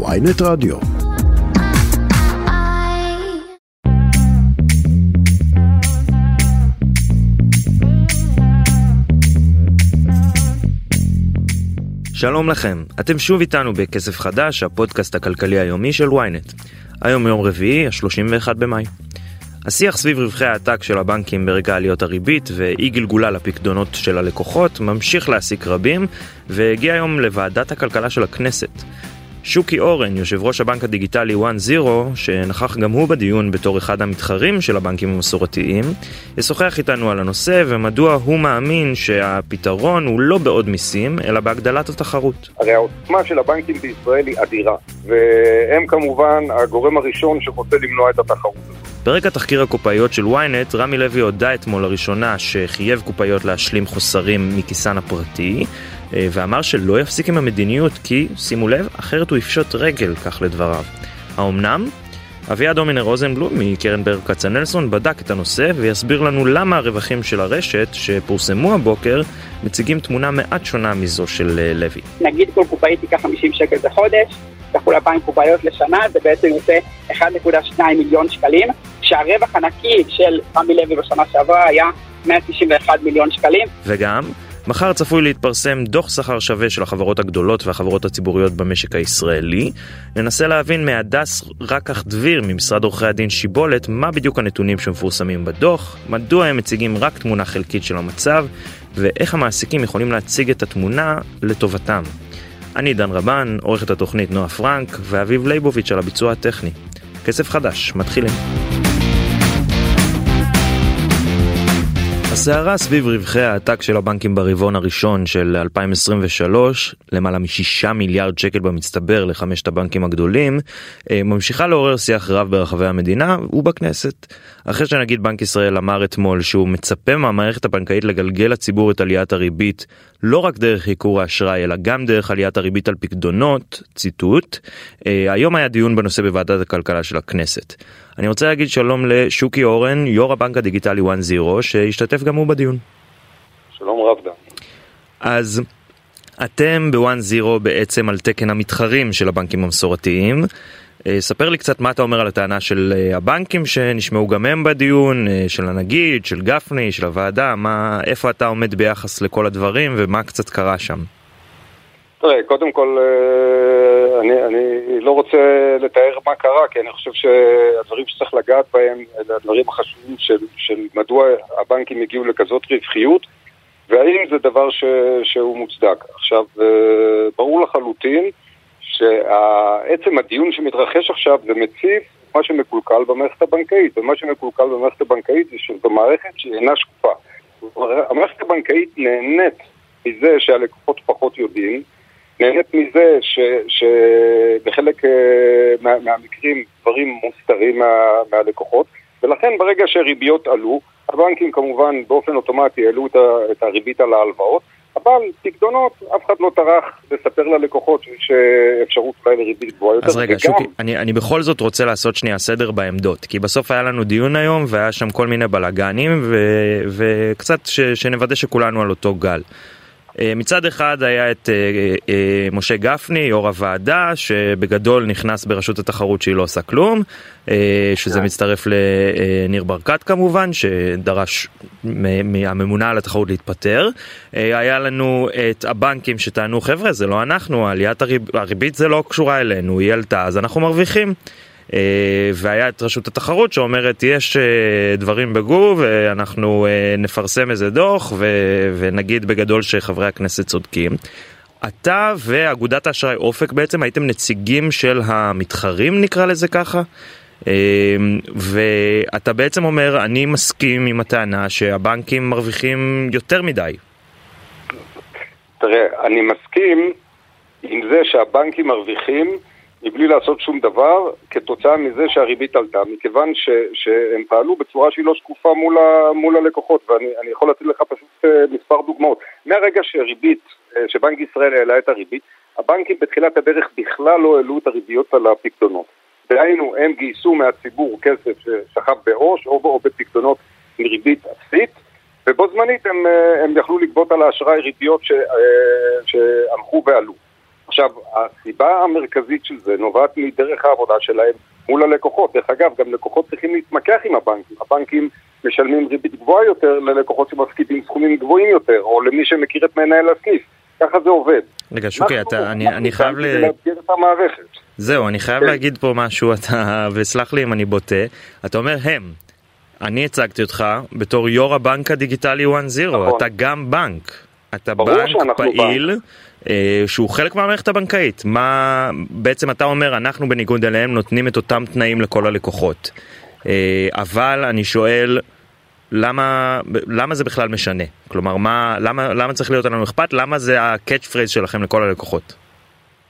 ויינט רדיו. שלום לכם, אתם שוב איתנו בכסף חדש, הפודקאסט הכלכלי היומי של ynet. היום יום רביעי, ה-31 במאי. השיח סביב רווחי העתק של הבנקים ברגע עליות הריבית ואי גלגולה לפקדונות של הלקוחות ממשיך להעסיק רבים והגיע היום לוועדת הכלכלה של הכנסת. שוקי אורן, יושב ראש הבנק הדיגיטלי 1-0, שנכח גם הוא בדיון בתור אחד המתחרים של הבנקים המסורתיים, ישוחח איתנו על הנושא ומדוע הוא מאמין שהפתרון הוא לא בעוד מיסים, אלא בהגדלת התחרות. הרי העוצמה של הבנקים בישראל היא אדירה, והם כמובן הגורם הראשון שרוצה למנוע את התחרות ברקע תחקיר הקופאיות של ynet, רמי לוי הודה אתמול לראשונה שחייב קופאיות להשלים חוסרים מכיסן הפרטי, ואמר שלא יפסיק עם המדיניות כי, שימו לב, אחרת הוא יפשוט רגל, כך לדבריו. האומנם? אביעד דומינר רוזנבלום מקרן ברל כצנלסון בדק את הנושא ויסביר לנו למה הרווחים של הרשת שפורסמו הבוקר מציגים תמונה מעט שונה מזו של אה, לוי. נגיד כל קופאית תיקח 50 שקל בחודש, כפול 2,000 קופאיות לשנה, זה בעצם יוצא 1.2 מיליון שקלים, שהרווח הנקי של רמי לוי בשנה שעברה היה 191 מיליון שקלים. וגם, מחר צפוי להתפרסם דוח שכר שווה של החברות הגדולות והחברות הציבוריות במשק הישראלי. ננסה להבין מהדס רקח דביר ממשרד עורכי הדין שיבולת מה בדיוק הנתונים שמפורסמים בדוח, מדוע הם מציגים רק תמונה חלקית של המצב, ואיך המעסיקים יכולים להציג את התמונה לטובתם. אני דן רבן, עורכת התוכנית נועה פרנק, ואביב ליבוביץ' על הביצוע הטכני. כסף חדש, מתחילים. הסערה סביב רווחי העתק של הבנקים ברבעון הראשון של 2023, למעלה משישה מיליארד שקל במצטבר לחמשת הבנקים הגדולים, אה, ממשיכה לעורר שיח רב ברחבי המדינה ובכנסת. אחרי שנגיד בנק ישראל אמר אתמול שהוא מצפה מהמערכת הבנקאית לגלגל לציבור את עליית הריבית לא רק דרך ייקור האשראי אלא גם דרך עליית הריבית על פקדונות, ציטוט, אה, היום היה דיון בנושא בוועדת הכלכלה של הכנסת. אני רוצה להגיד שלום לשוקי אורן, יו"ר הבנק הדיגיטלי 1-0, שהשתתף גם הוא בדיון. שלום רב דן. אז אתם ב-1-0 בעצם על תקן המתחרים של הבנקים המסורתיים. אה, ספר לי קצת מה אתה אומר על הטענה של אה, הבנקים שנשמעו גם הם בדיון, אה, של הנגיד, של גפני, של הוועדה, מה, איפה אתה עומד ביחס לכל הדברים ומה קצת קרה שם. תראה, קודם כל, אני, אני לא רוצה לתאר מה קרה, כי אני חושב שהדברים שצריך לגעת בהם אלה הדברים החשובים של, של מדוע הבנקים הגיעו לכזאת רווחיות, והאם זה דבר ש, שהוא מוצדק. עכשיו, ברור לחלוטין שעצם הדיון שמתרחש עכשיו זה מציף מה שמקולקל במערכת הבנקאית, ומה שמקולקל במערכת הבנקאית זה שזו מערכת שאינה שקופה. המערכת הבנקאית נהנית מזה שהלקוחות פחות יודעים, נהנית מזה ש, שבחלק uh, מה, מהמקרים דברים מוסתרים מה, מהלקוחות, ולכן ברגע שהריביות עלו, הבנקים כמובן באופן אוטומטי העלו את הריבית על ההלוואות, אבל פקדונות, אף אחד לא טרח לספר ללקוחות שיש אפשרות אולי לריבית גבוהה יותר. אז רגע, וגם... שוקי, אני, אני בכל זאת רוצה לעשות שנייה סדר בעמדות, כי בסוף היה לנו דיון היום והיה שם כל מיני בלאגנים וקצת ש, שנוודא שכולנו על אותו גל. אה, מצד אחד היה את אה, אה, משה גפני, יו"ר הוועדה, שבגדול נכנס ברשות התחרות שהיא לא עושה כלום, שזה כן. מצטרף לניר ברקת כמובן, שדרש מהממונה על התחרות להתפטר. היה לנו את הבנקים שטענו, חבר'ה, זה לא אנחנו, עליית הריבית זה לא קשורה אלינו, היא עלתה, אז אנחנו מרוויחים. אה, והיה את רשות התחרות שאומרת יש אה, דברים בגו ואנחנו אה, נפרסם איזה דוח ונגיד בגדול שחברי הכנסת צודקים. אתה ואגודת האשראי אופק בעצם הייתם נציגים של המתחרים נקרא לזה ככה? ואתה בעצם אומר אני מסכים עם הטענה שהבנקים מרוויחים יותר מדי. תראה, אני מסכים עם זה שהבנקים מרוויחים מבלי לעשות שום דבר כתוצאה מזה שהריבית עלתה, מכיוון ש, שהם פעלו בצורה שהיא לא שקופה מול, ה, מול הלקוחות, ואני יכול לתת לך פשוט uh, מספר דוגמאות. מהרגע שריבית, uh, שבנק ישראל העלה את הריבית, הבנקים בתחילת הדרך בכלל לא העלו את הריביות על הפקדונות. דהיינו, הם גייסו מהציבור כסף ששכב בעו"ש או, או בפקדונות מריבית אפסית, ובו זמנית הם, uh, הם יכלו לגבות על האשראי ריביות שהלכו ועלו. עכשיו, הסיבה המרכזית של זה נובעת מדרך העבודה שלהם מול הלקוחות. דרך אגב, גם לקוחות צריכים להתמקח עם הבנקים. הבנקים משלמים ריבית גבוהה יותר ללקוחות שמפקידים סכומים גבוהים יותר, או למי שמכיר את מנהל הסניף. ככה זה עובד. רגע, שוקי, אתה, אני, אני חייב ל... זהו, אני חייב כן. להגיד פה משהו, אתה, וסלח לי אם אני בוטה, אתה אומר הם. אני הצגתי אותך בתור יו"ר הבנק הדיגיטלי 1-0, נכון. אתה גם בנק. אתה בנק פעיל, אה, שהוא חלק מהמערכת הבנקאית. מה, בעצם אתה אומר, אנחנו בניגוד אליהם נותנים את אותם תנאים לכל הלקוחות. אה, אבל אני שואל, למה, למה זה בכלל משנה? כלומר, מה, למה, למה צריך להיות לנו אכפת? למה זה ה catch phrase שלכם לכל הלקוחות?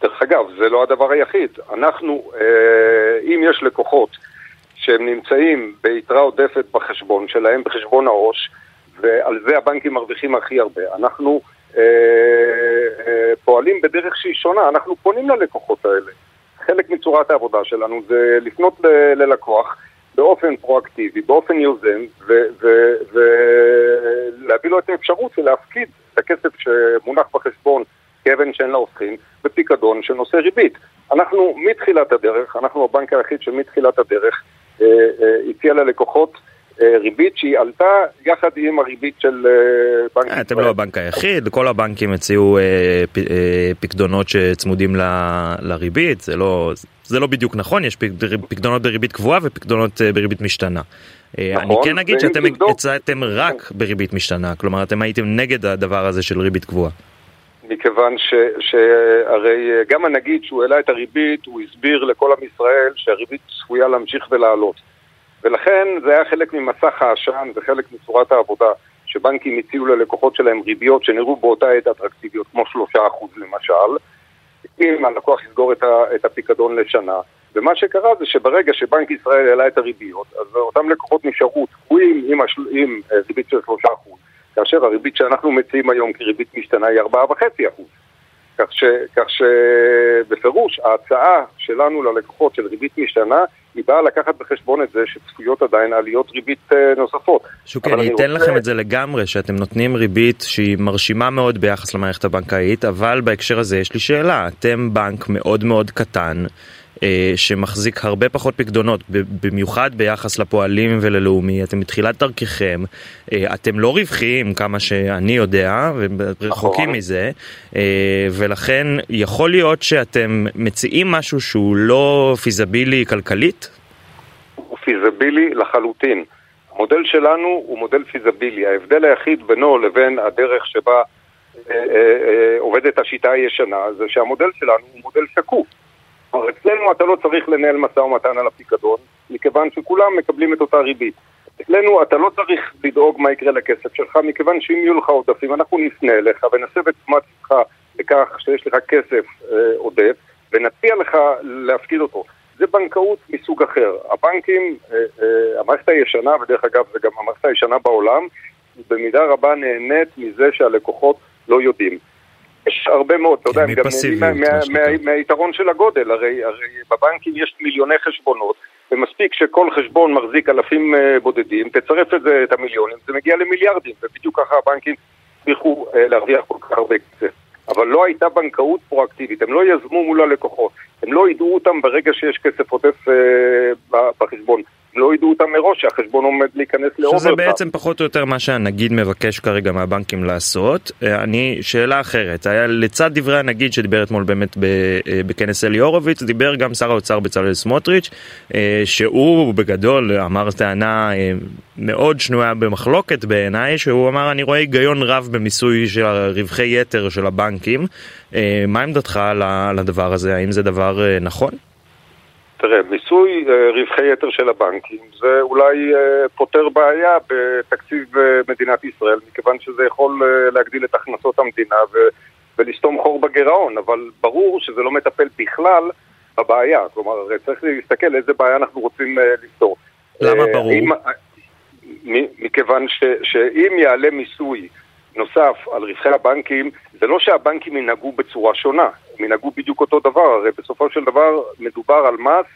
דרך אגב, זה לא הדבר היחיד. אנחנו, אה, אם יש לקוחות שהם נמצאים ביתרה עודפת בחשבון שלהם, בחשבון העו"ש, ועל זה הבנקים מרוויחים הכי הרבה, אנחנו אה, אה, פועלים בדרך שהיא שונה, אנחנו פונים ללקוחות האלה. חלק מצורת העבודה שלנו זה לפנות ללקוח באופן פרואקטיבי, באופן יוזם, ולהביא לו את האפשרות להפקיד את הכסף שמונח בחשבון כאבן שאין לה הופכין, בפיקדון שנושא ריבית. אנחנו מתחילת הדרך, אנחנו הבנק היחיד שמתחילת הדרך אה, אה, הציע ללקוחות אה, ריבית שהיא עלתה יחד עם הריבית של אה, בנק אה, אתם לא הבנק היחיד, כל הבנקים הציעו אה, אה, פקדונות שצמודים לריבית, זה לא, זה לא בדיוק נכון, יש פק- פקדונות בריבית קבועה ופקדונות אה, בריבית משתנה. אה, נכון, אני כן אגיד שאתם הצעתם רק בריבית משתנה, כלומר אתם הייתם נגד הדבר הזה של ריבית קבועה. מכיוון ש, שהרי אה, גם הנגיד שהוא העלה את הריבית, הוא הסביר לכל עם ישראל שהריבית צפויה להמשיך ולעלות. ולכן זה היה חלק ממסך העשן וחלק מצורת העבודה, שבנקים הציעו ללקוחות שלהם ריביות שנראו באותה עת אטרקטיביות, כמו שלושה אחוז למשל, אם הלקוח יסגור את, את הפיקדון לשנה. ומה שקרה זה שברגע שבנק ישראל העלה את הריביות, אז אותם לקוחות נשארו תקועים עם, השל... עם אה, ריבית של שלושה אחוז, כאשר הריבית שאנחנו מציעים היום כריבית משתנה היא ארבעה וחצי אחוז. כך שבפירוש ההצעה שלנו ללקוחות של ריבית משתנה היא באה לקחת בחשבון את זה שצפויות עדיין עליות ריבית אה, נוספות. שוקי, אני אני אתן רוצה- לכם את זה לגמרי, שאתם נותנים ריבית שהיא מרשימה מאוד ביחס למערכת הבנקאית, אבל בהקשר הזה יש לי שאלה, אתם בנק מאוד מאוד קטן. אה, שמחזיק הרבה פחות פקדונות, במיוחד ביחס לפועלים וללאומי, אתם מתחילת דרככם, אה, אתם לא רווחיים כמה שאני יודע, ורחוקים נכון. מזה, אה, ולכן יכול להיות שאתם מציעים משהו שהוא לא פיזבילי כלכלית? הוא פיזבילי לחלוטין. המודל שלנו הוא מודל פיזבילי. ההבדל היחיד בינו לבין הדרך שבה עובדת השיטה הישנה זה שהמודל שלנו הוא מודל שקוף. כלומר, אצלנו אתה לא צריך לנהל משא ומתן על הפיקדון, מכיוון שכולם מקבלים את אותה ריבית. אצלנו אתה לא צריך לדאוג מה יקרה לכסף שלך, מכיוון שאם יהיו לך עודפים, אנחנו נפנה אליך ונסב את תשומת לבך לכך שיש לך כסף אה, עודף, ונציע לך להפקיד אותו. זה בנקאות מסוג אחר. הבנקים, אה, אה, המערכת הישנה, ודרך אגב זה גם המערכת הישנה בעולם, במידה רבה נהנית מזה שהלקוחות לא יודעים. יש הרבה מאוד, אתה יודע, הם גם נהנים מפסיביות, מה- מה מה- שנקרא. מה- מהיתרון של הגודל, הרי, הרי בבנקים יש מיליוני חשבונות, ומספיק שכל חשבון מחזיק אלפים אה, בודדים, תצרף את זה, את המיליונים, זה מגיע למיליארדים, ובדיוק ככה הבנקים הצליחו אה, להרוויח כל כך הרבה כסף. אבל לא הייתה בנקאות פרואקטיבית, הם לא יזמו מול הלקוחות, הם לא יידעו אותם ברגע שיש כסף עודף אה, בחשבון, לא יידעו אותם מראש שהחשבון עומד להיכנס כזה לאוברדרפט. בעצם פחות או יותר מה שהנגיד מבקש כרגע מהבנקים לעשות. אה, אני, שאלה אחרת, היה לצד דברי הנגיד שדיבר אתמול באמת אה, בכנס אלי הורוביץ, דיבר גם שר האוצר בצלאל סמוטריץ', אה, שהוא בגדול אמר טענה מאוד שנויה במחלוקת בעיניי, שהוא אמר אני רואה היגיון רב במיסוי של רווחי יתר של הבנקים. מה עמדתך ל- לדבר הזה? האם זה דבר נכון? תראה, מיסוי אה, רווחי יתר של הבנקים זה אולי אה, פותר בעיה בתקציב אה, מדינת ישראל, מכיוון שזה יכול להגדיל את הכנסות המדינה ו- ולסתום חור בגירעון, אבל ברור שזה לא מטפל בכלל בבעיה. כלומר, הרי צריך להסתכל איזה בעיה אנחנו רוצים לפתור. למה ברור? אם- מכיוון ש, שאם יעלה מיסוי נוסף על רווחי הבנקים, זה לא שהבנקים ינהגו בצורה שונה, הם ינהגו בדיוק אותו דבר, הרי בסופו של דבר מדובר על מס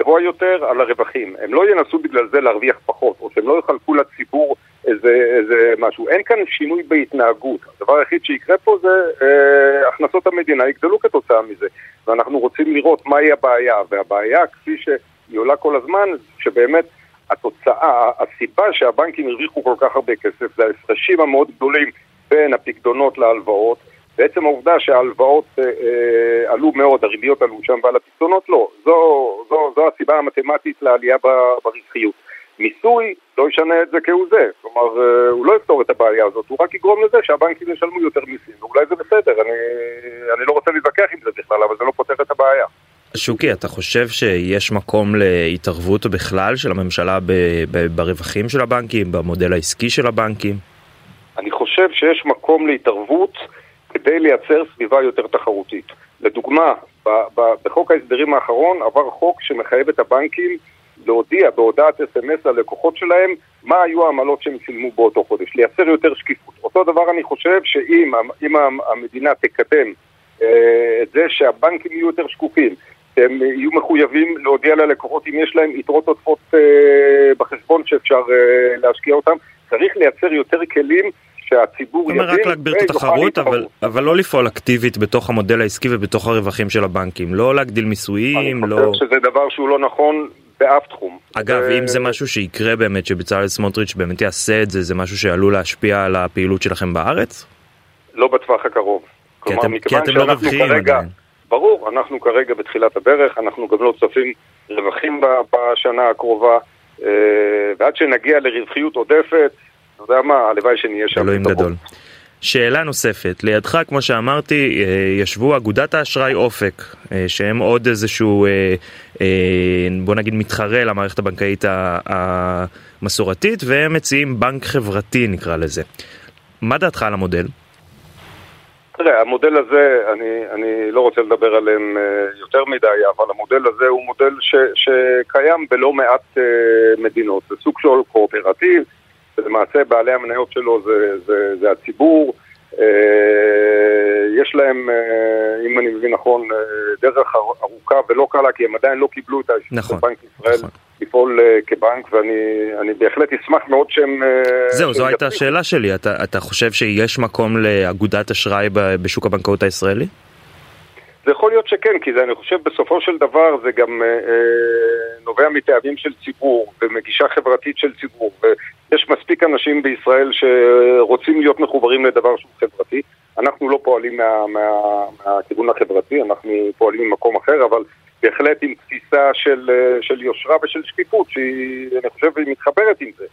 גבוה יותר על הרווחים. הם לא ינסו בגלל זה להרוויח פחות, או שהם לא יחלקו לציבור איזה, איזה משהו. אין כאן שינוי בהתנהגות. הדבר היחיד שיקרה פה זה אה, הכנסות המדינה יגדלו כתוצאה מזה. ואנחנו רוצים לראות מהי הבעיה. והבעיה, כפי שהיא עולה כל הזמן, שבאמת התוצאה, הסיבה שהבנקים הרוויחו כל כך הרבה כסף זה ההפרשים המאוד גדולים בין הפקדונות להלוואות. בעצם העובדה שההלוואות אה, אה, עלו מאוד, הריביות עלו שם ועל הפקדונות לא. זו, זו, זו הסיבה המתמטית לעלייה ברווחיות. מיסוי לא ישנה את זה כהוא זה, כלומר אה, הוא לא יפתור את הבעיה הזאת, הוא רק יגרום לזה שהבנקים ישלמו יותר מיסים, ואולי זה בסדר, אני, אני לא רוצה להתווכח עם זה בכלל, אבל זה לא פותר את הבעיה. שוקי, אתה חושב שיש מקום להתערבות בכלל של הממשלה ברווחים של הבנקים, במודל העסקי של הבנקים? אני חושב שיש מקום להתערבות כדי לייצר סביבה יותר תחרותית. לדוגמה, בחוק ההסדרים האחרון עבר חוק שמחייב את הבנקים להודיע בהודעת אס.אם.אס ללקוחות שלהם מה היו העמלות שהם צילמו באותו חודש, לייצר יותר שקיפות. אותו דבר אני חושב שאם המדינה תקדם אה, את זה שהבנקים יהיו יותר שקופים, הם יהיו מחויבים להודיע ללקוחות אם יש להם יתרות עודפות אה, בחשבון שאפשר אה, להשקיע אותם, צריך לייצר יותר כלים שהציבור יבין. זאת אומרת רק להגביר את התחרות, אבל, אבל לא לפעול אקטיבית בתוך המודל העסקי ובתוך הרווחים של הבנקים. לא להגדיל מיסויים, לא... אני חושב שזה דבר שהוא לא נכון באף תחום. אגב, ו... אם זה משהו שיקרה באמת, שבצלאל סמוטריץ' באמת יעשה את זה, זה משהו שעלול להשפיע על הפעילות שלכם בארץ? לא בטווח הקרוב. כי כלומר, אתם, כי אתם לא רווחיים כרגע, עדיין. ברור, אנחנו כרגע בתחילת הדרך, אנחנו גם לא צופים רווחים בשנה הקרובה, אה, ועד שנגיע לרווחיות עודפת, אתה יודע מה, הלוואי שנהיה שם. אלוהים גדול. שאלה נוספת, לידך כמו שאמרתי אה, ישבו אגודת האשראי אופק אה, שהם עוד איזשהו בוא נגיד מתחרה למערכת הבנקאית המסורתית והם מציעים בנק חברתי נקרא לזה. מה דעתך על המודל? תראה, המודל הזה, אני, אני לא רוצה לדבר עליהם יותר מדי, אבל המודל הזה הוא מודל ש, שקיים בלא מעט מדינות. זה סוג של קואופרטיב, ולמעשה בעלי המניות שלו זה, זה, זה הציבור. אה, יש להם, אה, אם אני מבין נכון, אה, דרך ארוכה ולא קלה, כי הם עדיין לא קיבלו את האישור נכון, של בנק ישראל נכון. לפעול כבנק, ואני בהחלט אשמח מאוד שהם... זהו, זו הייתה השאלה שלי. אתה, אתה חושב שיש מקום לאגודת אשראי בשוק הבנקאות הישראלי? זה יכול להיות שכן, כי זה, אני חושב בסופו של דבר זה גם אה, נובע מטעמים של ציבור ומגישה חברתית של ציבור ויש מספיק אנשים בישראל שרוצים להיות מחוברים לדבר שהוא חברתי. אנחנו לא פועלים מה, מה, מהכיוון החברתי, אנחנו פועלים ממקום אחר אבל בהחלט עם תפיסה של, של יושרה ושל שקיפות שהיא, אני חושב, היא מתחברת עם זה.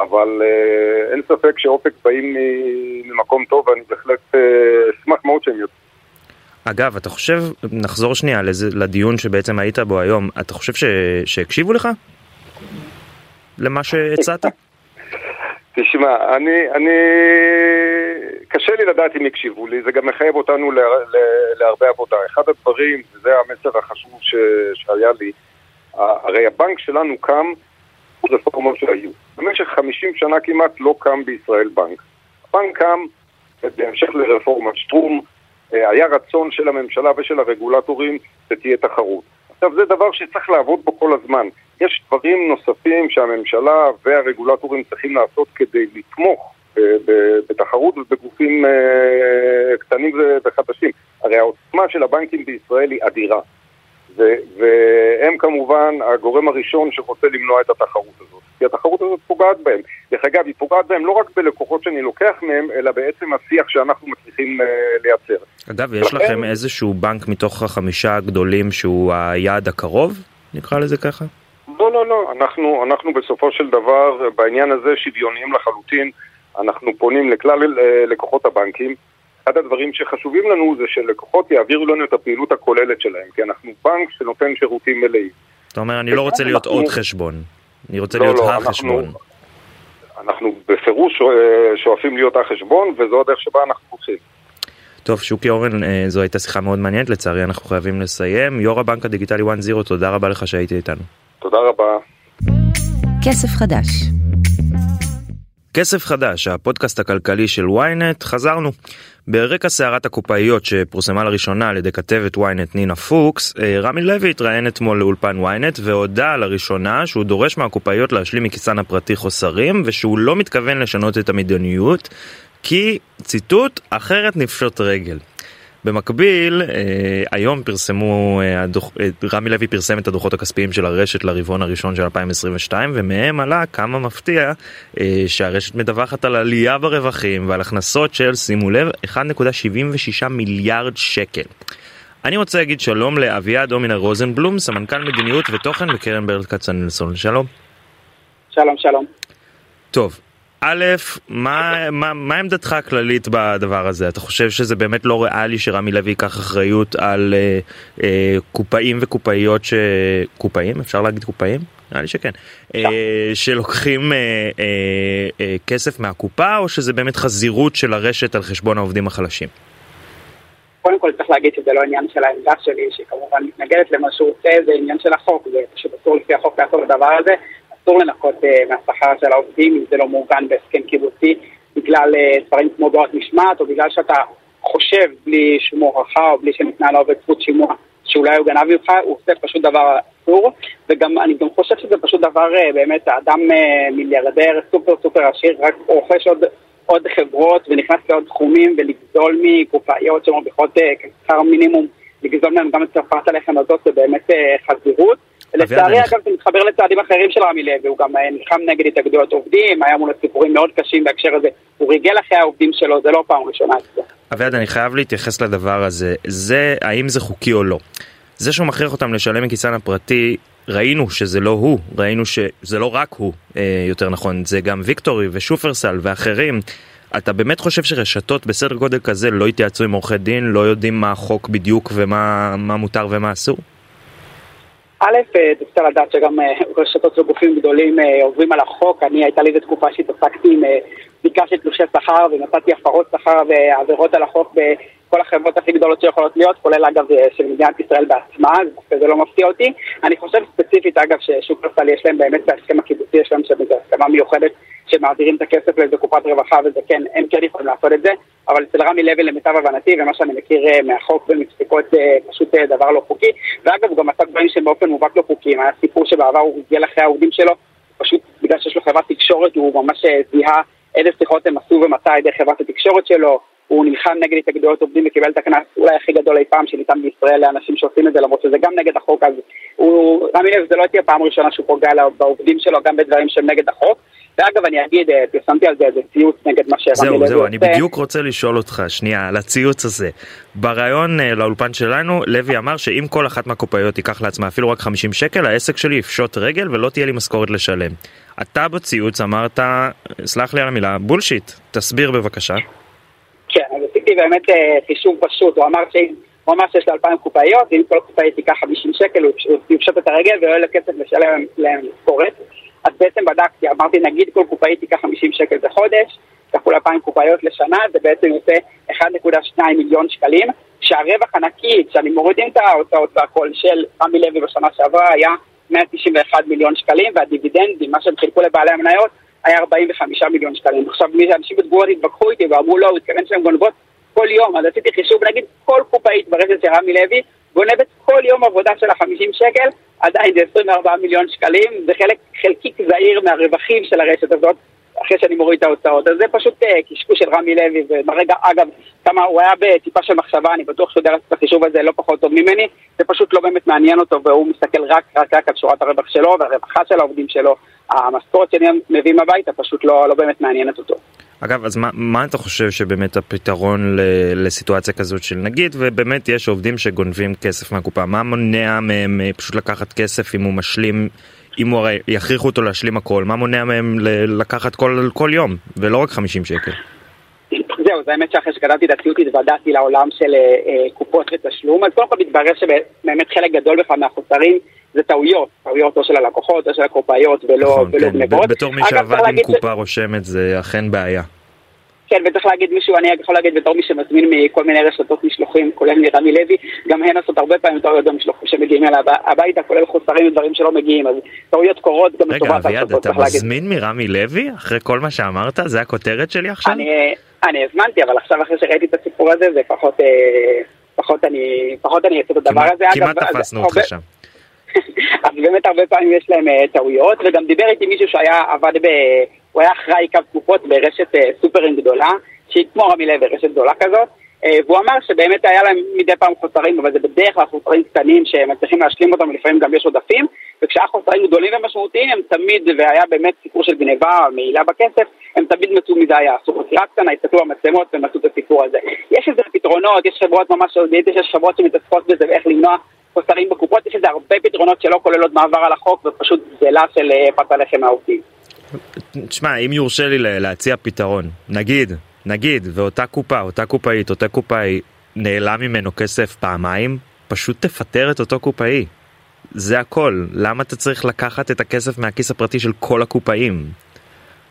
אבל אה, אין ספק שאופק באים ממקום טוב ואני בהחלט אה, אשמח מאוד שהם יוצאים אגב, אתה חושב, נחזור שנייה לדיון שבעצם היית בו היום, אתה חושב ש... שהקשיבו לך? למה שהצעת? תשמע, אני, אני... קשה לי לדעת אם יקשיבו לי, זה גם מחייב אותנו לה, לה, להרבה עבודה. אחד הדברים, וזה המסר החשוב ש... שהיה לי, הרי הבנק שלנו קם רפורמות שהיו. במשך 50 שנה כמעט לא קם בישראל בנק. הבנק קם בהמשך לרפורמת שטרום, היה רצון של הממשלה ושל הרגולטורים שתהיה תחרות. עכשיו זה דבר שצריך לעבוד בו כל הזמן. יש דברים נוספים שהממשלה והרגולטורים צריכים לעשות כדי לתמוך אה, בתחרות ובגופים אה, קטנים וחדשים. הרי העוצמה של הבנקים בישראל היא אדירה. והם כמובן הגורם הראשון שרוצה למנוע את התחרות הזאת. כי התחרות הזאת פוגעת בהם. דרך אגב, היא פוגעת בהם לא רק בלקוחות שאני לוקח מהם, אלא בעצם השיח שאנחנו מצליחים uh, לייצר. אגב, יש לכם, לכם איזשהו בנק מתוך החמישה הגדולים שהוא היעד הקרוב? נקרא לזה ככה? לא, לא, לא. אנחנו, אנחנו בסופו של דבר, בעניין הזה שוויוניים לחלוטין. אנחנו פונים לכלל אה, לקוחות הבנקים. אחד הדברים שחשובים לנו זה שלקוחות יעבירו לנו את הפעילות הכוללת שלהם, כי אנחנו בנק שנותן שירותים מלאים. אתה אומר, אני לא רוצה להיות עוד חשבון. אני רוצה לא, להיות לא, החשבון. אנחנו, אנחנו בפירוש אה, שואפים להיות החשבון, וזו הדרך שבה אנחנו הולכים. טוב, שוקי אורן, אה, זו הייתה שיחה מאוד מעניינת, לצערי אנחנו חייבים לסיים. יו"ר הבנק הדיגיטלי 1-0, תודה רבה לך שהיית איתנו. תודה רבה. כסף חדש כסף חדש, הפודקאסט הכלכלי של ynet, חזרנו. ברקע סערת הקופאיות שפורסמה לראשונה על ידי כתבת ynet נינה פוקס, אה, רמי לוי התראיין אתמול לאולפן ynet והודה לראשונה שהוא דורש מהקופאיות להשלים מכיסן הפרטי חוסרים ושהוא לא מתכוון לשנות את המדיניות כי, ציטוט, אחרת נפשוט רגל. במקביל, אה, היום פרסמו, אה, אה, רמי לוי פרסם את הדוחות הכספיים של הרשת לרבעון הראשון של 2022 ומהם עלה כמה מפתיע שהרשת מדווחת על עלייה ברווחים ועל הכנסות של, שימו לב, 1.76 מיליארד שקל. אני רוצה להגיד שלום לאביעד אומינר רוזנבלום, סמנכ"ל מדיניות ותוכן בקרן ברל כצנלסון, שלום. שלום, שלום. טוב, א', מה, מה, מה עמדתך הכללית בדבר הזה? אתה חושב שזה באמת לא ריאלי שרמי לוי ייקח אחריות על אה, אה, קופאים וקופאיות ש... קופאים? אפשר להגיד קופאים? נראה לי שכן. אה, שלוקחים אה, אה, אה, כסף מהקופה, או שזה באמת חזירות של הרשת על חשבון העובדים החלשים? קודם כל צריך להגיד שזה לא עניין של העמדה שלי, שכמובן מתנגדת למה שהוא עושה, זה עניין של החוק, זה פשוט אסור לפי החוק לעשות את הדבר הזה. אסור לנקות אה, מהשכר של העובדים אם זה לא מעוגן בהסכם קיבוצי בגלל אה, דברים כמו בעיות משמעת או בגלל שאתה חושב בלי שום הוכחה או בלי שניתנה לעובד זכות שימוע שאולי הוא גנב ממך, הוא עושה פשוט דבר אסור. וגם אני גם חושב שזה פשוט דבר אה, באמת, האדם מיליארדר סופר סופר עשיר רק רוכש עוד עוד חברות ונכנס לעוד תחומים ולגזול מקופאיות שמרוויחות כשכר מינימום, לגזול מהם גם את צרפת הלחם הזאת זה באמת חזירות לצערי אגב זה מתחבר לצעדים אחרים של רמי לוי, הוא גם אה, נלחם נגד התאגדויות עובדים, היה מול סיפורים מאוד קשים בהקשר הזה, הוא ריגל אחרי העובדים שלו, זה לא פעם ראשונה. אביעד, אני חייב להתייחס לדבר הזה, זה, האם זה חוקי או לא. זה שהוא מכריח אותם לשלם מכיסן הפרטי, ראינו שזה לא הוא, ראינו שזה לא רק הוא, אה, יותר נכון, זה גם ויקטורי ושופרסל ואחרים. אתה באמת חושב שרשתות בסדר גודל כזה לא התייעצו עם עורכי דין, לא יודעים מה החוק בדיוק ומה מותר ומה אסור? א', אה, צריך לדעת שגם אה, רשתות וגופים גדולים אה, עוברים על החוק. אני, הייתה לי איזו תקופה שהתעסקתי עם בדיקה של תלושי שכר ונתתי הפרות שכר ועבירות על החוק בכל החברות הכי גדולות שיכולות להיות, כולל אגב של מדינת ישראל בעצמה, זה לא מפתיע אותי. אני חושב ספציפית, אגב, ששופרסל יש להם באמת בהסכם הקיבוצי, יש להם שם איזו הסכמה מיוחדת שמעבירים את הכסף לאיזה קופת רווחה וזה כן, הם כן יכולים לעשות את זה, אבל אצל רמי לוי למיטב הבנתי ומה שאני מכיר מהחוק ומפסיקות פשוט דבר לא חוקי, ואגב הוא גם עשה דברים שהם באופן מובהק לא חוקיים, היה סיפור שבעבר הוא הגיע אחרי העובדים שלו, פשוט בגלל שיש לו חברת תקשורת הוא ממש זיהה איזה שיחות הם עשו ומתי ידי חברת התקשורת שלו, הוא נלחם נגד התאגדויות עובדים וקיבל את הקנס אולי הכי גדול אי פעם שניתן בישראל לאנשים שעושים את זה למרות שזה גם נגד החוק אז הוא, רמי לוי זה לא תהיה פעם ראשונה שהוא פוגע בעובדים שלו גם בדברים שהם נגד החוק ואגב, אני אגיד, אה, פרסמתי על זה איזה ציוץ נגד מה שרמי לוי עושה. זהו, זהו, אני בדיוק רוצה לשאול אותך, שנייה, על הציוץ הזה. בריאיון אה, לאולפן שלנו, לוי אמר שאם כל אחת מהקופאיות תיקח לעצמה אפילו רק 50 שקל, העסק שלי יפשוט רגל ולא תהיה לי משכורת לשלם. אתה בציוץ אמרת, סלח לי על המילה, בולשיט. תסביר בבקשה. עשיתי באמת אה, חישוב פשוט, הוא אמר שיש לו 2,000 קופאיות, אם כל קופאית תיקח 50 שקל, הוא יפשוט את הרגל ולא יהיה לו כסף לשלם להם משכורת. אז בעצם בדקתי, אמרתי נגיד כל קופאית תיקח 50 שקל בחודש, כפול 2,000 קופאיות לשנה, זה בעצם יוצא 1.2 מיליון שקלים, שהרווח הנקי, כשאני מורידים את ההוצאות והכל של רמי לוי בשנה שעברה היה 191 מיליון שקלים, והדיבידנדים, מה שהם חילקו לבעלי המניות, היה 45 מיליון שקלים. עכשיו, אנשים בתגובות התווכחו איתי ואמרו לא, הוא התכוון שהם גונבות כל יום, אז עשיתי חישוב, נגיד כל קופאית ברשת של רמי לוי גונבת כל יום עבודה של ה-50 שקל, עדיין זה 24 מיליון שקלים, זה חלק חלקיק זעיר מהרווחים של הרשת הזאת, אחרי שאני מוריד את ההוצאות. אז זה פשוט uh, קשקוש של רמי לוי, וברגע, אגב, כמה הוא היה בטיפה של מחשבה, אני בטוח שהוא יודע את החישוב הזה לא פחות טוב ממני, זה פשוט לא באמת מעניין אותו, והוא מסתכל רק רק רק על שורת הרווח שלו והרווחה של העובדים שלו. המשכורת שאני מביא הביתה פשוט לא, לא באמת מעניינת אותו. אגב, אז מה, מה אתה חושב שבאמת הפתרון ל, לסיטואציה כזאת של נגיד, ובאמת יש עובדים שגונבים כסף מהקופה, מה מונע מהם אה, פשוט לקחת כסף אם הוא משלים, אם הוא הרי יכריחו אותו להשלים הכל, מה מונע מהם לקחת כל, כל יום, ולא רק 50 שקל? זהו, זה האמת שאחרי שכתבתי את הציוט התוודעתי לעולם של אה, אה, קופות ותשלום, אז קודם כל מתברר שבאמת חלק גדול בכלל מהחוסרים זה טעויות, טעויות או של הלקוחות או של הקופאיות ולא, נכון, ולא כן. גנבות. בתור מי שעבד עם קופה ש... רושמת זה אכן בעיה. כן, וצריך להגיד מישהו, אני יכול להגיד בתור מי שמזמין מכל מיני רשתות משלוחים, כולל מרמי לוי, גם הן עושות הרבה פעמים טעויות במשלוחים שמגיעים אליה הביתה, כולל חוסרים ודברים שלא מגיעים, אז טעויות קורות גם לטובת רגע, אביעד, אתה מזמין מרמי לוי? אחרי כל מה שאמרת? זה הכותרת שלי עכשיו? אני, אני הזמנתי, אבל עכשיו אחרי שראיתי את הסיפור הזה, זה פחות, אה, פחות אני, פחות אני אעשה את הדבר הזה. כמעט תפסנו אותך שם. אז באמת הרבה פעמים יש להם uh, טעויות, וגם דיבר איתי מישהו שהיה עבד ב... הוא היה אחראי קו תקופות ברשת uh, סופרים גדולה, שהיא כמו רמי לוי, רשת גדולה כזאת, והוא אמר שבאמת היה להם מדי פעם חוסרים, אבל זה בדרך כלל חוסרים קטנים שהם מצליחים להשלים אותם, ולפעמים גם יש עודפים, וכשהיה חוסרים גדולים ומשמעותיים, הם תמיד, והיה באמת סיפור של גניבה, מעילה בכסף, הם תמיד מצאו מזה היה עשו חקירה קטנה, הסתכלו במצלמות ומצאו את הסיפור הזה. יש איזה פתרונות, יש חברות ממש, יש חברות שמתעסקות בזה ואיך למנוע חוסרים בקופות, יש לזה הרבה פתרונות שלא כוללות מעבר על החוק ופשוט גזלה של אה, פת הלחם מהעובדים. תשמע, אם יורשה לי להציע פתרון, נגיד, נגיד, ואותה קופה, אותה קופאית, אותה קופאי, נעלם ממנו כסף פעמיים, פשוט תפטר את אותו קופאי. זה הכל. למה אתה צריך לקחת את הכסף מהכיס הפרטי של כל הקופאים?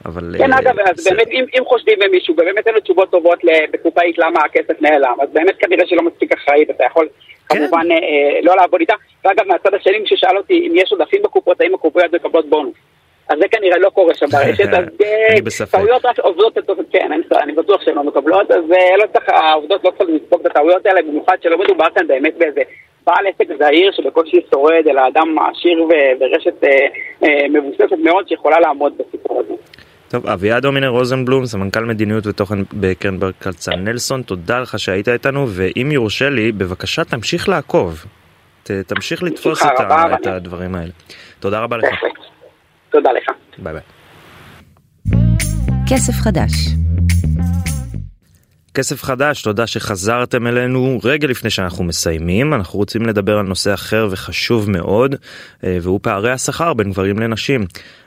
אבל... כן, אגב, אז באמת, אם, אם חושדים במישהו, באמת אין לו תשובות טובות בקופאית למה הכסף נעלם, אז באמת כנראה שלא מספיק אחראית, אתה יכול כן. כמובן אה, לא לעבוד איתה. ואגב, מהצד השני, כששאל אותי אם יש עודפים בקופות, האם הקופות מקבלות בונוס. אז זה כנראה לא קורה שם ברשת, אז אה, טעויות רק עובדות, כן, אני בטוח שהן לא מקבלות, אז אה, לא צריך, העובדות לא צריכות לספוג את הטעויות האלה, במיוחד שלא מדובר כאן באמת באיזה בעל עסק זעיר שבקושי שורד, אלא אדם עשיר ורשת מבוססת מאוד שיכולה לעמוד בסיפור הזה. טוב, אביעד דומינר רוזנבלום, סמנכ"ל מדיניות ותוכן בקרן ברקלצה נלסון, תודה לך שהיית איתנו, ואם יורשה לי, בבקשה תמשיך לעקוב. תמשיך לתפוס את, ה, את הדברים האלה. תודה רבה לך. תודה לך. ביי ביי. כסף חדש כסף חדש, תודה שחזרתם אלינו רגע לפני שאנחנו מסיימים. אנחנו רוצים לדבר על נושא אחר וחשוב מאוד, אה, והוא פערי השכר בין גברים לנשים.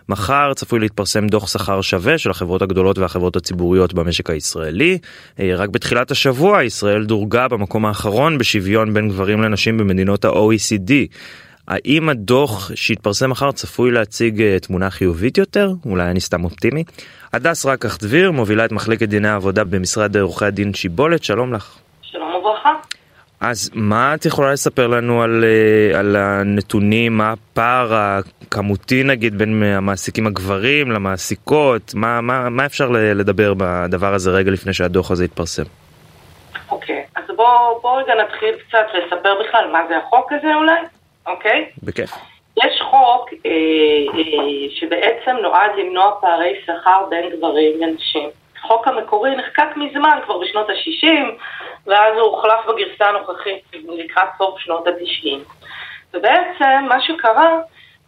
מחר צפוי להתפרסם דוח שכר שווה של החברות הגדולות והחברות הציבוריות במשק הישראלי. אה, רק בתחילת השבוע ישראל דורגה במקום האחרון בשוויון בין גברים לנשים במדינות ה-OECD. האם הדוח שהתפרסם מחר צפוי להציג אה, תמונה חיובית יותר? אולי אני סתם אופטימי? הדס רקח דביר מובילה את מחלקת דיני העבודה במשרד עורכי הדין שיבולת, שלום לך. שלום וברכה. אז מה את יכולה לספר לנו על, אה, על הנתונים, מה הפער הכמותי נגיד בין המעסיקים הגברים למעסיקות, מה, מה, מה אפשר לדבר בדבר הזה רגע לפני שהדוח הזה יתפרסם? אוקיי, אז בואו בוא רגע נתחיל קצת לספר בכלל מה זה החוק הזה אולי, אוקיי? בכיף. יש חוק אה, אה, שבעצם נועד למנוע פערי שכר בין גברים לנשים. החוק המקורי נחקק מזמן, כבר בשנות ה-60, ואז הוא הוחלף בגרסה הנוכחית לקראת סוף שנות ה-90. ובעצם מה שקרה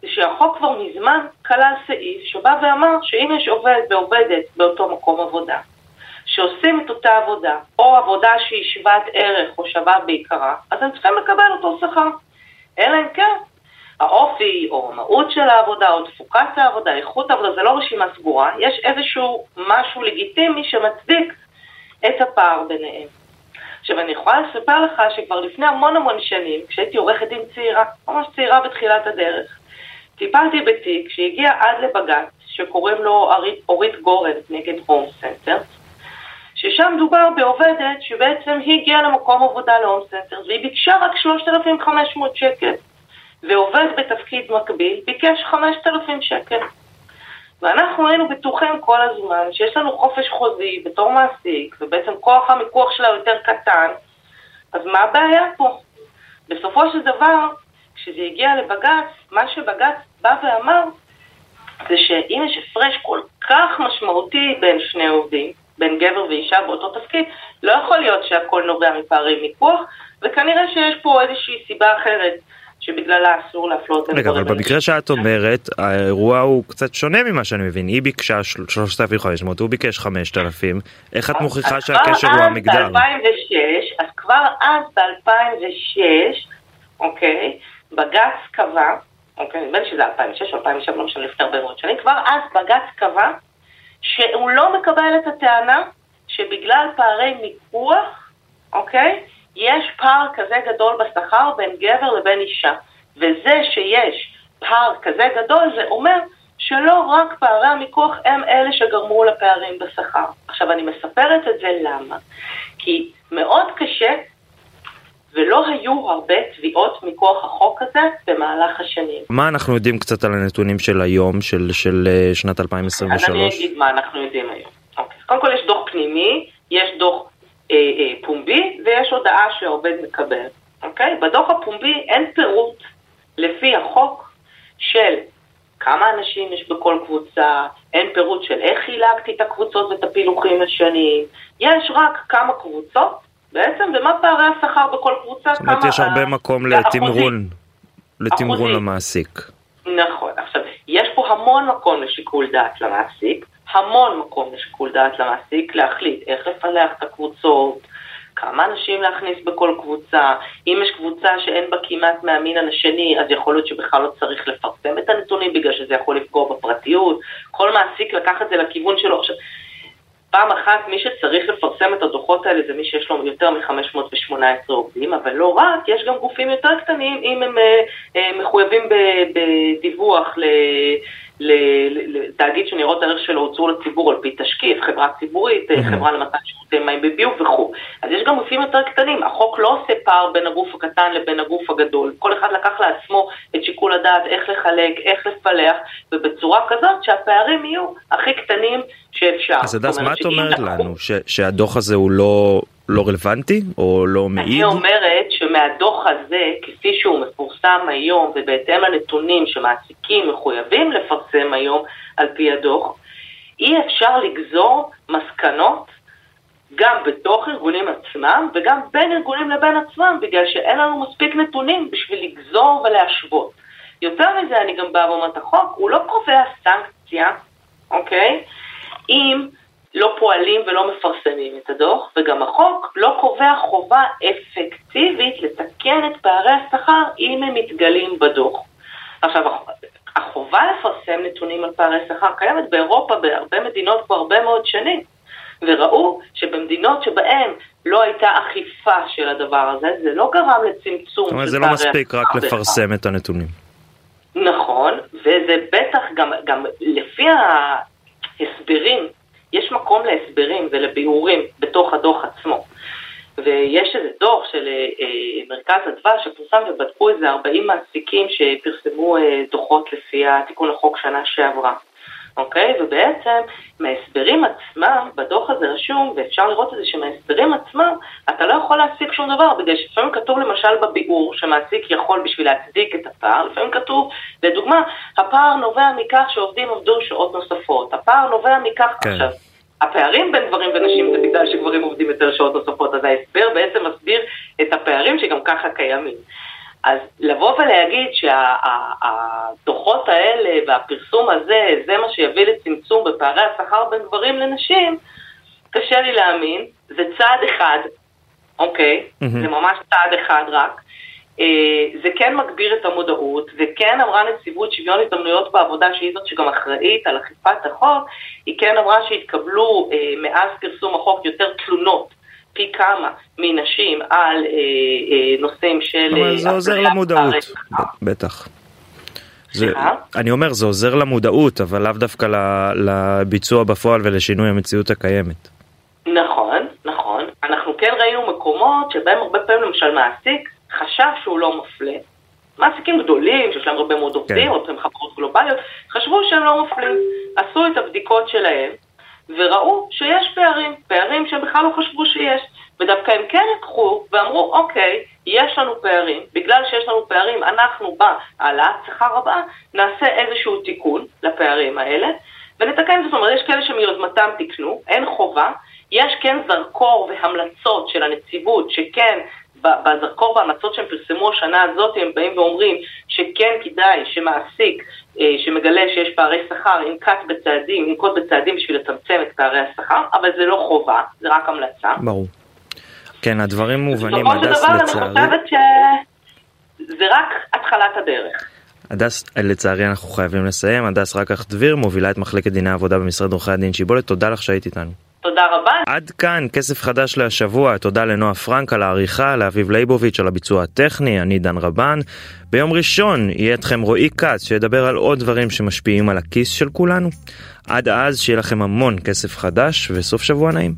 זה שהחוק כבר מזמן כלל סעיף שבא ואמר שאם יש עובד ועובדת באותו מקום עבודה, שעושים את אותה עבודה, או עבודה שהיא שוות ערך או שווה בעיקרה, אז הם צריכים לקבל אותו שכר. אלא אם כן האופי או המהות של העבודה או תפוקת העבודה, איכות העבודה, זה לא רשימה סגורה, יש איזשהו משהו לגיטימי שמצדיק את הפער ביניהם. עכשיו, אני יכולה לספר לך שכבר לפני המון המון שנים, כשהייתי עורכת דין צעירה, ממש צעירה בתחילת הדרך, טיפלתי בתיק שהגיע עד לבג"ץ, שקוראים לו אורית גורן נגד הום סנטר, ששם דובר בעובדת שבעצם היא הגיעה למקום עבודה להום סנטר, והיא ביקשה רק 3,500 שקל. ועובד בתפקיד מקביל, ביקש 5,000 שקל. ואנחנו היינו בטוחים כל הזמן שיש לנו חופש חוזי בתור מעסיק, ובעצם כוח המיקוח שלה יותר קטן, אז מה הבעיה פה? בסופו של דבר, כשזה הגיע לבג"ץ, מה שבג"ץ בא ואמר, זה שאם יש הפרש כל כך משמעותי בין שני עובדים, בין גבר ואישה באותו תפקיד, לא יכול להיות שהכל נובע מפערי מיקוח, וכנראה שיש פה איזושהי סיבה אחרת. שבגללה אסור להפלות רגע, אבל במקרה שאת אומרת, האירוע הוא קצת שונה ממה שאני מבין. היא ביקשה 3,500, הוא ביקש 5,000. איך את מוכיחה שהקשר הוא המגדר? ב-2006, אז כבר אז ב-2006, אוקיי, בג"ץ קבע, אוקיי, נדמה לי שזה 2006 או 2007, לא משנה, לפני הרבה מאוד שנים, כבר אז בג"ץ קבע שהוא לא מקבל את הטענה שבגלל פערי מיקוח, אוקיי, יש פער כזה גדול בשכר בין גבר לבין אישה. וזה שיש פער כזה גדול, זה אומר שלא רק פערי המיקוח הם אלה שגרמו לפערים בשכר. עכשיו, אני מספרת את זה למה? כי מאוד קשה ולא היו הרבה תביעות מכוח החוק הזה במהלך השנים. מה אנחנו יודעים קצת על הנתונים של היום, של, של אה, שנת 2023? אז אני אגיד מה אנחנו יודעים היום. אוקיי. קודם כל יש דוח פנימי, יש דוח אה, אה, פומבי ויש הודעה שהעובד מקבל. אוקיי? בדוח הפומבי אין פירוט לפי החוק של כמה אנשים יש בכל קבוצה, אין פירוט של איך חילקתי את הקבוצות ואת הפילוחים השונים, יש רק כמה קבוצות בעצם ומה פערי השכר בכל קבוצה, זאת אומרת יש הרבה מקום לתמרון, לתמרון למעסיק. נכון, עכשיו יש פה המון מקום לשיקול דעת למעסיק, המון מקום לשיקול דעת למעסיק להחליט איך לפלח את הקבוצות, כמה אנשים להכניס בכל קבוצה, אם יש קבוצה שאין בה כמעט מהמין השני, אז יכול להיות שבכלל לא צריך לפרסם את הנתונים בגלל שזה יכול לפגוע בפרטיות, כל מעסיק לקח את זה לכיוון שלו. עכשיו, פעם אחת מי שצריך לפרסם את הדוחות האלה זה מי שיש לו יותר מ-518 עובדים, אבל לא רק, יש גם גופים יותר קטנים אם הם uh, uh, מחויבים בדיווח ל... לתאגיד שניירות הערך שלו הוצאו לציבור על פי תשקיף, חברה ציבורית, mm-hmm. חברה למתן שירותי מים בביוב וכו'. אז יש גם גופים יותר קטנים, החוק לא עושה פער בין הגוף הקטן לבין הגוף הגדול. כל אחד לקח לעצמו את שיקול הדעת איך לחלק, איך לפלח, ובצורה כזאת שהפערים יהיו הכי קטנים שאפשר. אז הדס, מה את אומרת לנו? ש- שהדוח הזה הוא לא... לא רלוונטי או לא מעיד? אני אומרת שמהדוח הזה, כפי שהוא מפורסם היום ובהתאם לנתונים שמעסיקים מחויבים לפרסם היום על פי הדוח, אי אפשר לגזור מסקנות גם בתוך ארגונים עצמם וגם בין ארגונים לבין עצמם, בגלל שאין לנו מספיק נתונים בשביל לגזור ולהשוות. יותר מזה, אני גם באה ואומרת, החוק הוא לא קובע סנקציה, אוקיי? אם לא פועלים ולא מפרסמים את הדוח, וגם החוק לא קובע חובה אפקטיבית לתקן את פערי השכר אם הם מתגלים בדוח. עכשיו, החובה לפרסם נתונים על פערי שכר קיימת באירופה, בהרבה מדינות כבר הרבה מאוד שנים, וראו שבמדינות שבהן לא הייתה אכיפה של הדבר הזה, זה לא גרם לצמצום של פערי השכר. זאת אומרת, זה לא מספיק רק לפרסם את הנתונים. נכון, וזה בטח גם, גם לפי ההסברים יש מקום להסברים ולביאורים בתוך הדוח עצמו. ויש איזה דוח של אה, אה מרכז אדווה שפורסם ובדקו איזה 40 מעסיקים שפרסמו אה, דוחות לפי התיקון לחוק שנה שעברה. אוקיי? ובעצם מההסברים עצמם, בדוח הזה רשום, ואפשר לראות את זה שמההסברים עצמם אתה לא יכול להסיק שום דבר, בגלל שלפעמים כתוב למשל בביאור שמעסיק יכול בשביל להצדיק את הפער, לפעמים כתוב, לדוגמה, הפער נובע מכך שעובדים עבדו שעות נוספות, הפער נובע מכך כן. עכשיו. הפערים בין גברים ונשים זה בגלל שגברים עובדים יותר שעות נוספות, אז ההסבר בעצם מסביר את הפערים שגם ככה קיימים. אז לבוא ולהגיד שהדוחות האלה והפרסום הזה, זה מה שיביא לצמצום בפערי השכר בין גברים לנשים, קשה לי להאמין, זה צעד אחד, אוקיי? Mm-hmm. זה ממש צעד אחד רק. אה, זה כן מגביר את המודעות, וכן אמרה נציבות שוויון הזדמנויות בעבודה, שהיא זאת שגם אחראית על אכיפת החוק, היא כן אמרה שהתקבלו אה, מאז פרסום החוק יותר תלונות פי כמה מנשים על אה, אה, נושאים של... אבל זה עוזר למודעות, בטח. זה, אני אומר, זה עוזר למודעות, אבל לאו דווקא לביצוע בפועל ולשינוי המציאות הקיימת. נכון, נכון. אנחנו כן ראינו מקומות שבהם הרבה פעמים למשל מעסיק חשב שהוא לא מפלה. מעסיקים גדולים, שיש להם הרבה מאוד עובדים, כן. או חברות גלובליות, חשבו שהם לא מפלים. עשו את הבדיקות שלהם, וראו שיש פערים, פערים שהם בכלל לא חשבו שיש. ודווקא הם כן לקחו ואמרו, אוקיי, יש לנו פערים, בגלל שיש לנו פערים, אנחנו בהעלאת שכר הבאה נעשה איזשהו תיקון לפערים האלה, ונתקן, זאת אומרת, יש כאלה שמיוזמתם תיקנו, אין חובה, יש כן זרקור והמלצות של הנציבות שכן בזרקור וההמלצות שהם פרסמו השנה הזאת, הם באים ואומרים שכן כדאי שמעסיק אה, שמגלה שיש פערי שכר ינקט בצעדים, ינקוט בצעדים בשביל לצמצם את פערי השכר, אבל זה לא חובה, זה רק המלצה. ברור. כן, הדברים מובנים, הדס לצערי. בסופו של דבר אני חושבת שזה רק התחלת הדרך. הדס, לצערי אנחנו חייבים לסיים. הדס רקדביר מובילה את מחלקת דיני העבודה במשרד עורכי הדין שיבולת, תודה לך שהיית איתנו. תודה רבה. עד כאן כסף חדש להשבוע, תודה לנועה פרנק על העריכה, לאביב ליבוביץ' על הביצוע הטכני, אני דן רבן. ביום ראשון יהיה אתכם רועי כץ שידבר על עוד דברים שמשפיעים על הכיס של כולנו. עד אז שיהיה לכם המון כסף חדש וסוף שבוע נעים.